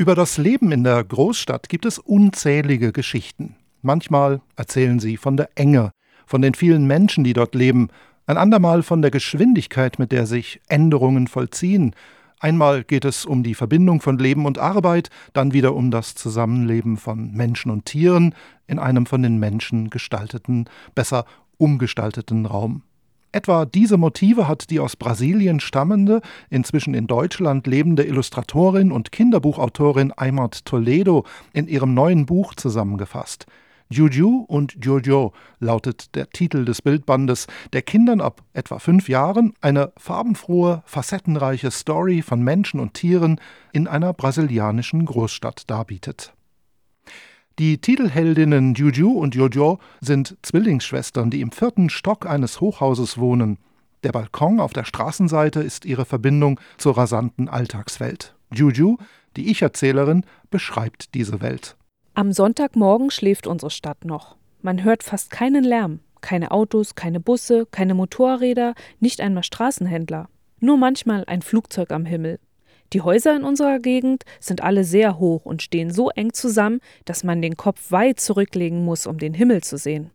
Über das Leben in der Großstadt gibt es unzählige Geschichten. Manchmal erzählen sie von der Enge, von den vielen Menschen, die dort leben, ein andermal von der Geschwindigkeit, mit der sich Änderungen vollziehen. Einmal geht es um die Verbindung von Leben und Arbeit, dann wieder um das Zusammenleben von Menschen und Tieren in einem von den Menschen gestalteten, besser umgestalteten Raum. Etwa diese Motive hat die aus Brasilien stammende, inzwischen in Deutschland lebende Illustratorin und Kinderbuchautorin Aymart Toledo in ihrem neuen Buch zusammengefasst. Juju und Jojo lautet der Titel des Bildbandes, der Kindern ab etwa fünf Jahren eine farbenfrohe, facettenreiche Story von Menschen und Tieren in einer brasilianischen Großstadt darbietet. Die Titelheldinnen Juju und Jojo sind Zwillingsschwestern, die im vierten Stock eines Hochhauses wohnen. Der Balkon auf der Straßenseite ist ihre Verbindung zur rasanten Alltagswelt. Juju, die Ich-Erzählerin, beschreibt diese Welt. Am Sonntagmorgen schläft unsere Stadt noch. Man hört fast keinen Lärm. Keine Autos, keine Busse, keine Motorräder, nicht einmal Straßenhändler. Nur manchmal ein Flugzeug am Himmel. Die Häuser in unserer Gegend sind alle sehr hoch und stehen so eng zusammen, dass man den Kopf weit zurücklegen muss, um den Himmel zu sehen.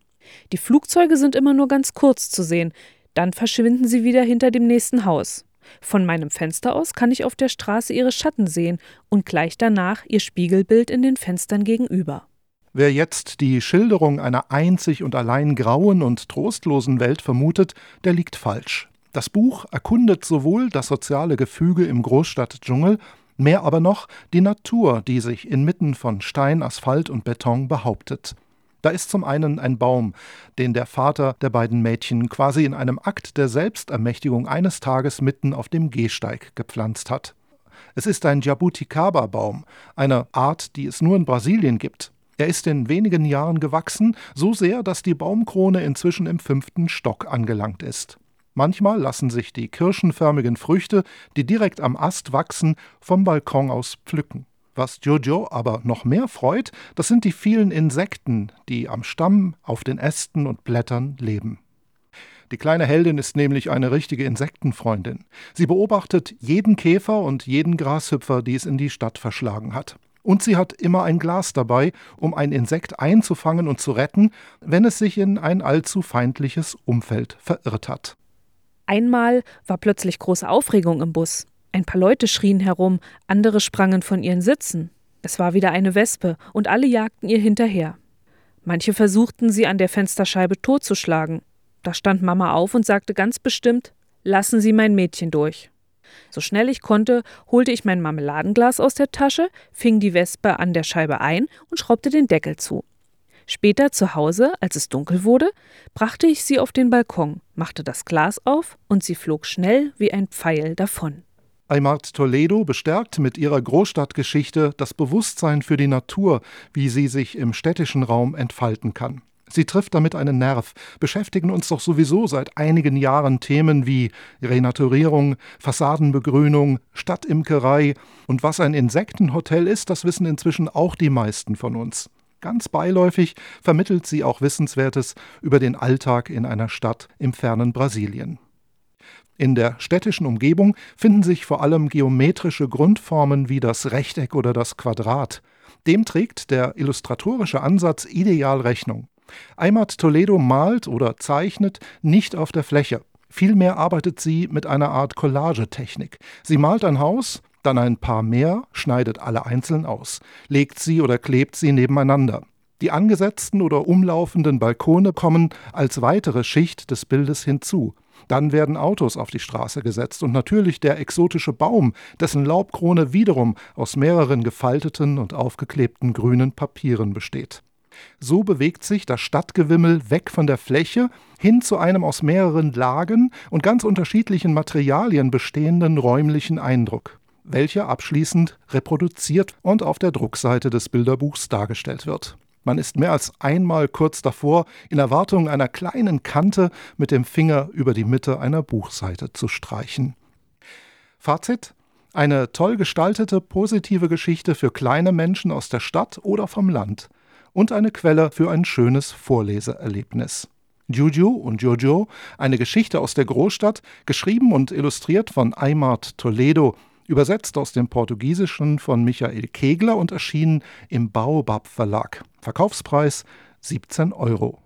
Die Flugzeuge sind immer nur ganz kurz zu sehen, dann verschwinden sie wieder hinter dem nächsten Haus. Von meinem Fenster aus kann ich auf der Straße ihre Schatten sehen und gleich danach ihr Spiegelbild in den Fenstern gegenüber. Wer jetzt die Schilderung einer einzig und allein grauen und trostlosen Welt vermutet, der liegt falsch. Das Buch erkundet sowohl das soziale Gefüge im Großstadtdschungel, mehr aber noch die Natur, die sich inmitten von Stein, Asphalt und Beton behauptet. Da ist zum einen ein Baum, den der Vater der beiden Mädchen quasi in einem Akt der Selbstermächtigung eines Tages mitten auf dem Gehsteig gepflanzt hat. Es ist ein Jabuticaba-Baum, eine Art, die es nur in Brasilien gibt. Er ist in wenigen Jahren gewachsen, so sehr, dass die Baumkrone inzwischen im fünften Stock angelangt ist. Manchmal lassen sich die kirschenförmigen Früchte, die direkt am Ast wachsen, vom Balkon aus pflücken. Was Jojo aber noch mehr freut, das sind die vielen Insekten, die am Stamm, auf den Ästen und Blättern leben. Die kleine Heldin ist nämlich eine richtige Insektenfreundin. Sie beobachtet jeden Käfer und jeden Grashüpfer, die es in die Stadt verschlagen hat. Und sie hat immer ein Glas dabei, um ein Insekt einzufangen und zu retten, wenn es sich in ein allzu feindliches Umfeld verirrt hat. Einmal war plötzlich große Aufregung im Bus. Ein paar Leute schrien herum, andere sprangen von ihren Sitzen. Es war wieder eine Wespe, und alle jagten ihr hinterher. Manche versuchten, sie an der Fensterscheibe totzuschlagen. Da stand Mama auf und sagte ganz bestimmt Lassen Sie mein Mädchen durch. So schnell ich konnte, holte ich mein Marmeladenglas aus der Tasche, fing die Wespe an der Scheibe ein und schraubte den Deckel zu. Später zu Hause, als es dunkel wurde, brachte ich sie auf den Balkon, machte das Glas auf und sie flog schnell wie ein Pfeil davon. Aymart Toledo bestärkt mit ihrer Großstadtgeschichte das Bewusstsein für die Natur, wie sie sich im städtischen Raum entfalten kann. Sie trifft damit einen Nerv, beschäftigen uns doch sowieso seit einigen Jahren Themen wie Renaturierung, Fassadenbegrünung, Stadtimkerei und was ein Insektenhotel ist, das wissen inzwischen auch die meisten von uns. Ganz beiläufig vermittelt sie auch Wissenswertes über den Alltag in einer Stadt im fernen Brasilien. In der städtischen Umgebung finden sich vor allem geometrische Grundformen wie das Rechteck oder das Quadrat. Dem trägt der illustratorische Ansatz ideal Rechnung. Aymat Toledo malt oder zeichnet nicht auf der Fläche. Vielmehr arbeitet sie mit einer Art Collagetechnik. Sie malt ein Haus, dann ein paar mehr, schneidet alle einzeln aus, legt sie oder klebt sie nebeneinander. Die angesetzten oder umlaufenden Balkone kommen als weitere Schicht des Bildes hinzu. Dann werden Autos auf die Straße gesetzt und natürlich der exotische Baum, dessen Laubkrone wiederum aus mehreren gefalteten und aufgeklebten grünen Papieren besteht. So bewegt sich das Stadtgewimmel weg von der Fläche hin zu einem aus mehreren Lagen und ganz unterschiedlichen Materialien bestehenden räumlichen Eindruck welcher abschließend reproduziert und auf der Druckseite des Bilderbuchs dargestellt wird. Man ist mehr als einmal kurz davor, in Erwartung einer kleinen Kante mit dem Finger über die Mitte einer Buchseite zu streichen. Fazit eine toll gestaltete, positive Geschichte für kleine Menschen aus der Stadt oder vom Land und eine Quelle für ein schönes Vorleseerlebnis. Juju und Jojo, eine Geschichte aus der Großstadt, geschrieben und illustriert von Aymart Toledo, übersetzt aus dem Portugiesischen von Michael Kegler und erschienen im Baobab Verlag. Verkaufspreis 17 Euro.